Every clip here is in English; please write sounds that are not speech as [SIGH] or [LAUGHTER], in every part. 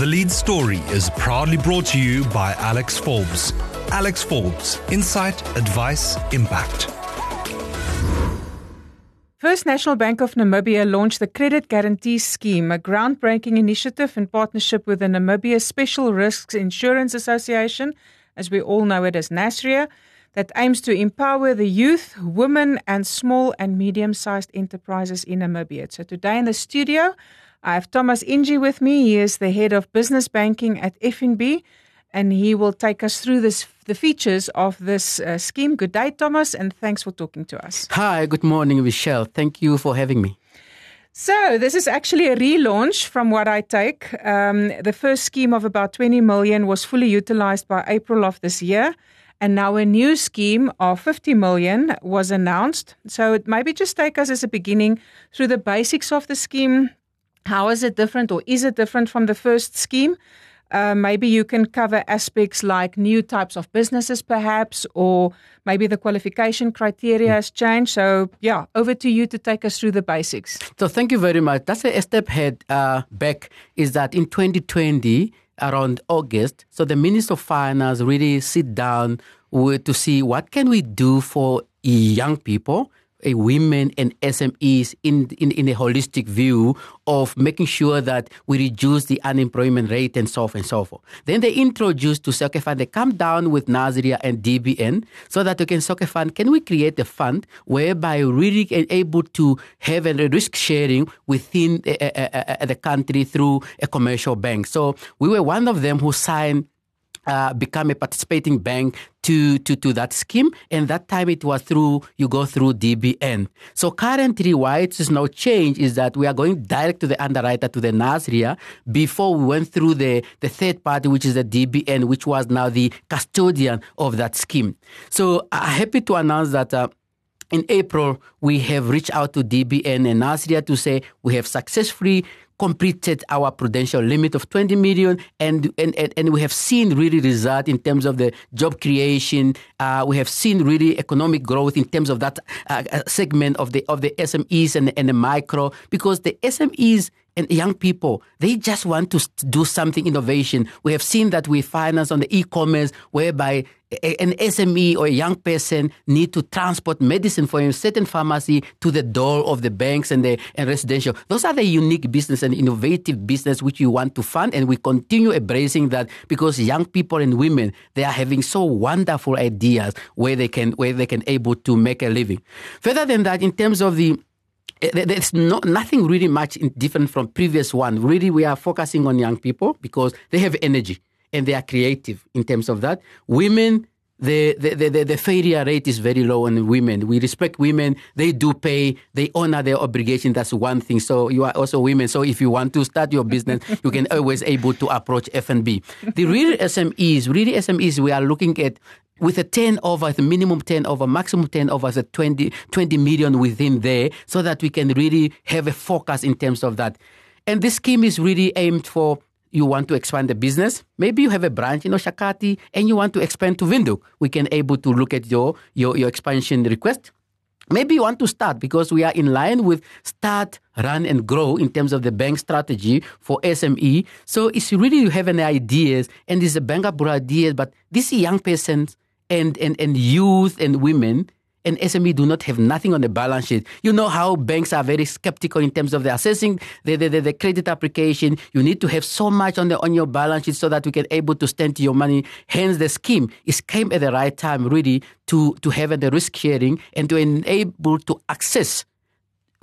The lead story is proudly brought to you by Alex Forbes. Alex Forbes, insight, advice, impact. First National Bank of Namibia launched the Credit Guarantee Scheme, a groundbreaking initiative in partnership with the Namibia Special Risks Insurance Association, as we all know it as NASRIA, that aims to empower the youth, women, and small and medium sized enterprises in Namibia. So today in the studio, I have Tomas Iinji with me. He is the head of business banking at FNB and he will take us through this the features of this uh, scheme. Good day, Thomas, and thanks for talking to us. Hi, good morning, Michelle. Thank you for having me. So, this is actually a relaunch from what I take. Um, the first scheme of about 20 million was fully utilized by April of this year. And now a new scheme of 50 million was announced. So, it maybe just take us as a beginning through the basics of the scheme. How is it different, or is it different from the first scheme? Uh, maybe you can cover aspects like new types of businesses, perhaps, or maybe the qualification criteria has changed. So, yeah, over to you to take us through the basics. So, thank you very much. That's a step ahead uh, back. Is that in 2020, around August, so the Minister of Finance really sit down with, to see what can we do for young people a women and SMEs in, in, in a holistic view of making sure that we reduce the unemployment rate and so on and so forth. Then they introduced to Soccer Fund, they come down with NASRIA and DBN so that we can Soccer Fund, can we create a fund whereby really able to have a risk sharing within a, a, a, the country through a commercial bank. So we were one of them who signed uh, become a participating bank to, to, to that scheme. And that time it was through, you go through DBN. So currently why it is now changed is that we are going direct to the underwriter, to the NASRIA, before we went through the, the third party, which is the DBN, which was now the custodian of that scheme. So I'm happy to announce that uh, in April, we have reached out to DBN and NASRIA to say we have successfully completed our prudential limit of 20 million and, and, and, and we have seen really result in terms of the job creation. Uh, we have seen really economic growth in terms of that uh, uh segment of the, of the SMEs and, and the micro because the SMEs and young people, they just want to do something innovation. We have seen that we finance on the e-commerce whereby an SME or a young person need to transport medicine for a certain pharmacy to the door of the banks and the and residential. Those are the unique business and innovative business which you want to fund, and we continue embracing that because young people and women they are having so wonderful ideas where they can where they can able to make a living. Further than that, in terms of the Eh, there's no, nothing really much different from previous one. Really, we are focusing on young people because they have energy and they are creative in terms of that. Women, the, the, the, the failure rate is very low on women. We respect women. They do pay. They honor their obligation. That's one thing. So you are also women. So if you want to start your business, [LAUGHS] you can always able to approach FNB. The real SMEs, really SMEs, we are looking at with a turnover, a minimum turnover, maximum turnover, the 20, 20 million within there, so that we can really have a focus in terms of that. And this scheme is really aimed for you want to expand the business. Maybe you have a branch in Oshakati and you want to expand to Windhoek. We can able to look at your, your, your expansion request. Maybe you want to start because we are in line with start, run, and grow in terms of the bank strategy for SME. So it's really you have an ideas and it's a bank up ideas, but these young persons and, and, and youth and women and SME do not have nothing on the balance sheet. You know how banks are very skeptical in terms of the assessing the, the, the, the, credit application. You need to have so much on the on your balance sheet so that you can able to stand to your money. Hence the scheme is came at the right time really to, to have the risk sharing and to enable to access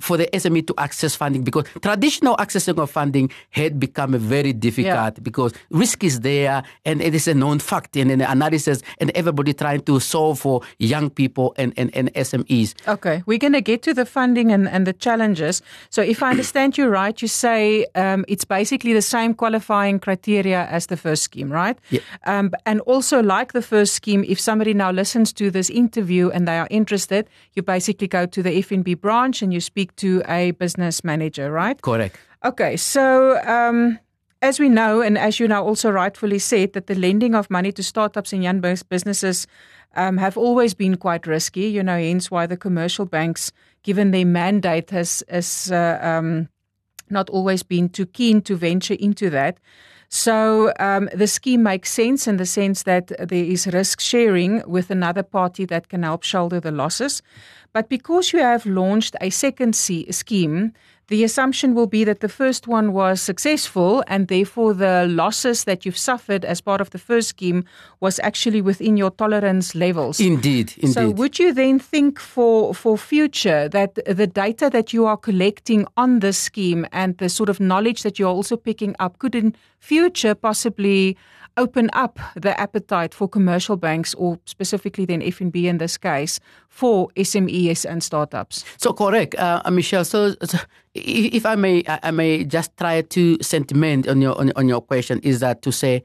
for the SME to access funding because traditional accessing of funding had become very difficult yeah. because risk is there and it is a known fact and an analysis and everybody trying to solve for young people and, and, and SMEs. Okay, we're going to get to the funding and, and the challenges. So if I understand you right, you say um, it's basically the same qualifying criteria as the first scheme, right? Yeah. Um, and also like the first scheme, if somebody now listens to this interview and they are interested, you basically go to the FNB branch and you speak speak to a business manager, right? Correct. Okay, so um, as we know, and as you now also rightfully said, that the lending of money to startups and young businesses um, have always been quite risky. You know, hence why the commercial banks, given their mandate, has has uh, um, not always been too keen to venture into that. So um, the scheme makes sense in the sense that there is risk sharing with another party that can help shoulder the losses. But because you have launched a second scheme, the assumption will be that the first one was successful and therefore the losses that you've suffered as part of the first scheme was actually within your tolerance levels. Indeed, indeed. So would you then think for for future that the data that you are collecting on this scheme and the sort of knowledge that you're also picking up could in future possibly open up the appetite for commercial banks or specifically then FNB in this case for SMEs and startups. So correct, uh, Michelle. So, so, if I may, I may just try to sentiment on your on, on your question is that to say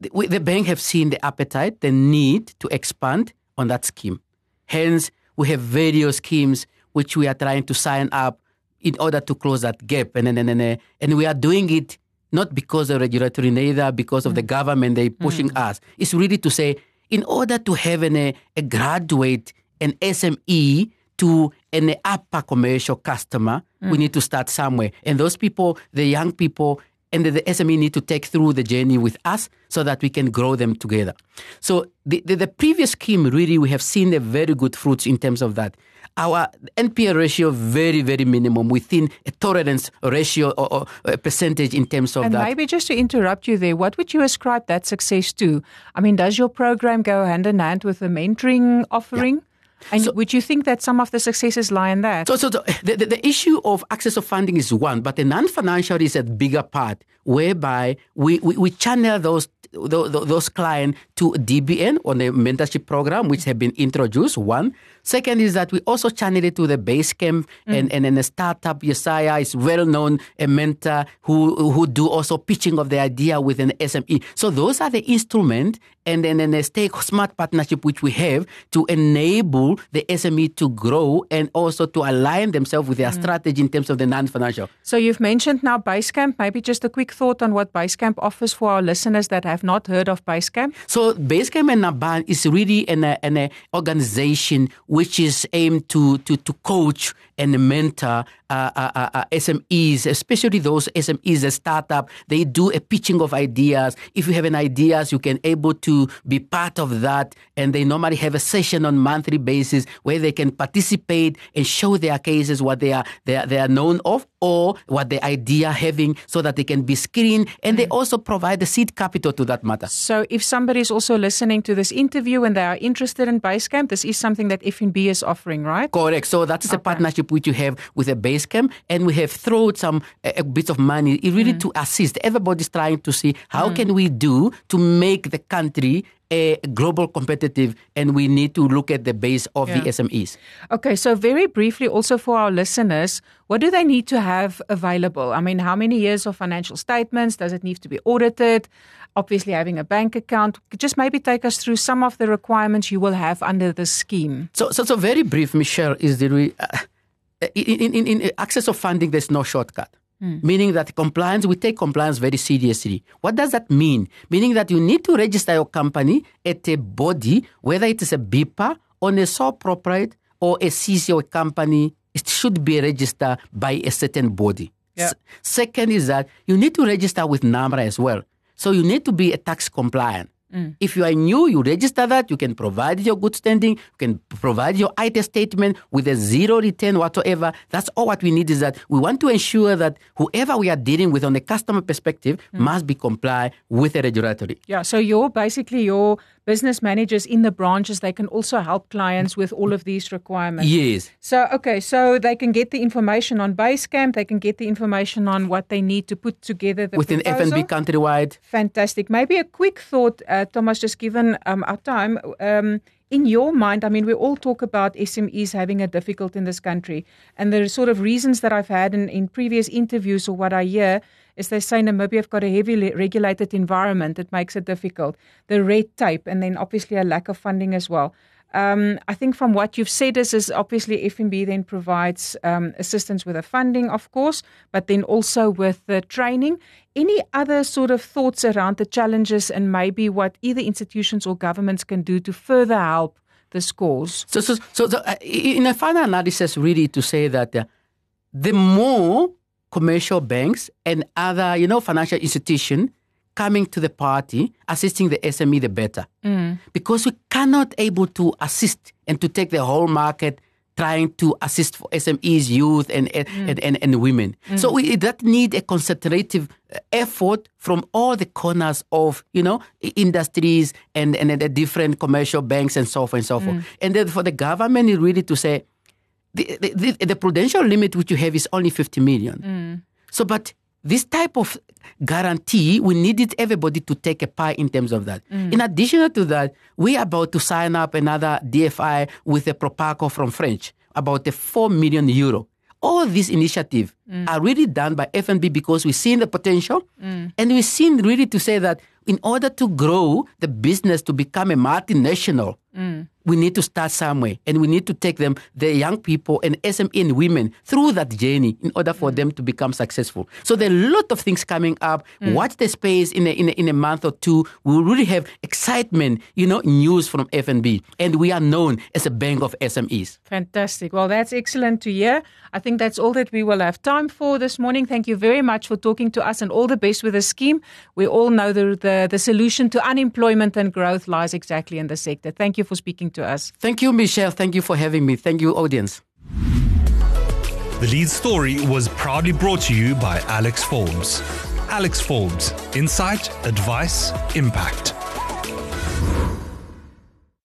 the, the bank have seen the appetite, the need to expand on that scheme. Hence, we have various schemes which we are trying to sign up in order to close that gap, and and and, and we are doing it not because of regulatory, neither because of mm. the government they pushing mm. us. It's really to say, in order to have an, a, a graduate, an SME to an upper commercial customer, mm. we need to start somewhere. And those people, the young people, and the SME need to take through the journey with us so that we can grow them together. So the, the, the previous scheme, really, we have seen the very good fruits in terms of that our NPL ratio very, very minimum within a tolerance ratio or, or a percentage in terms of and that. And maybe just to interrupt you there, what would you ascribe that success to? I mean, does your program go hand in hand with the mentoring offering? Yeah. And so, would you think that some of the successes lie in that? So, so the, the, the issue of access of funding is one, but the non-financial is a bigger part, whereby we, we, we channel those those, those clients to DBN on the mentorship program, which have been introduced. One. Second is that we also channel it to the Basecamp mm. and, and then a startup. Yesaya is well known, a mentor who, who do also pitching of the idea with an SME. So those are the instrument and then a stake smart partnership which we have to enable the SME to grow and also to align themselves with their mm. strategy in terms of the non-financial. So you've mentioned now Basecamp. Maybe just a quick thought on what Basecamp offers for our listeners that have not heard of Basecamp. So Basecamp and Naban is really an, an organization which is aimed to, to, to coach and mentor uh, uh, uh, uh SMEs, especially those SMEs, a startup. They do a pitching of ideas. If you have an ideas, you can able to be part of that. And they normally have a session on monthly basis where they can participate and show their cases, what they are they are, they are known of, or what the idea having, so that they can be screened. And they also provide the seed capital to that matter. So if somebody is also listening to this interview and they are interested in Basecamp, this is something that FNB is offering, right? Correct. So that is okay. a partnership which you have with a Basecamp, and we have thrown some a, a bit of money really mm. to assist. Everybody's trying to see how mm. can we do to make the country a global competitive and we need to look at the base of yeah. the SMEs. Okay, so very briefly also for our listeners, what do they need to have available? I mean, how many years of financial statements does it need to be audited? Obviously having a bank account. Just maybe take us through some of the requirements you will have under the scheme. So so so very brief Michelle is the uh, in, in, in access of funding there's no shortcut. Mm. Meaning that compliance, we take compliance very seriously. What does that mean? Meaning that you need to register your company at a body, whether it is a BIPA or a sole proprietor or a CCO company, it should be registered by a certain body. Yeah. S- second is that you need to register with NAMRA as well. So you need to be a tax compliant. Mm. If you are new, you register that. You can provide your good standing. You can provide your IT statement with a zero return whatsoever. That's all what we need is that we want to ensure that whoever we are dealing with on the customer perspective mm. must be comply with the regulatory. Yeah. So you're basically your business managers in the branches, they can also help clients with all of these requirements. Yes. So, okay, so they can get the information on Basecamp, they can get the information on what they need to put together the Within proposal. FNB countrywide. Fantastic. Maybe a quick thought, uh, Tomas, just given um, our time. Um, in your mind, I mean, we all talk about SMEs having a difficult in this country, and the sort of reasons that I've had in, in previous interviews or what I hear is they say Namibia have got a heavily regulated environment that makes it difficult. The red tape, and then obviously a lack of funding as well. Um, I think from what you've said, this is obviously FNB then provides um, assistance with the funding, of course, but then also with the training. Any other sort of thoughts around the challenges and maybe what either institutions or governments can do to further help the scores? So, so, so the, uh, in a final analysis, really to say that uh, the more commercial banks and other, you know, financial institution coming to the party, assisting the SME, the better. Mm. Because we cannot able to assist and to take the whole market trying to assist for SMEs, youth, and mm. and, and, and, women. Mm. So we that need a concentrative uh, effort from all the corners of you know industries and and the different commercial banks and so forth and so forth. And then for the government, is really to say the, the, the, prudential limit which you have is only 50 million. Mm. So, but this type of guarantee, we needed everybody to take a pie in terms of that. Mm. In addition to that, we are about to sign up another DFI with a Proparco from French, about the 4 million euro. All these initiatives mm. are really done by FNB because we've seen the potential and we've seen really to say that in order to grow the business to become a multinational, Mm. we need to start somewhere and we need to take them, the young people and SME and women through that journey in order for mm. them to become successful. So there are a lot of things coming up. Mm. Watch the space in a, in, a, in a month or two. We will really have excitement, you know, news from FNB. And we are known as a bank of SMEs. Fantastic. Well, that's excellent to hear. I think that's all that we will have time for this morning. Thank you very much for talking to us and all the best with the scheme. We all know the, the, the solution to unemployment and growth lies exactly in the sector. Thank you for speaking to us. Thank you, Michelle. Thank you for having me. Thank you, audience. The lead story was proudly brought to you by Alex Forbes. Alex Forbes, insight, advice, impact.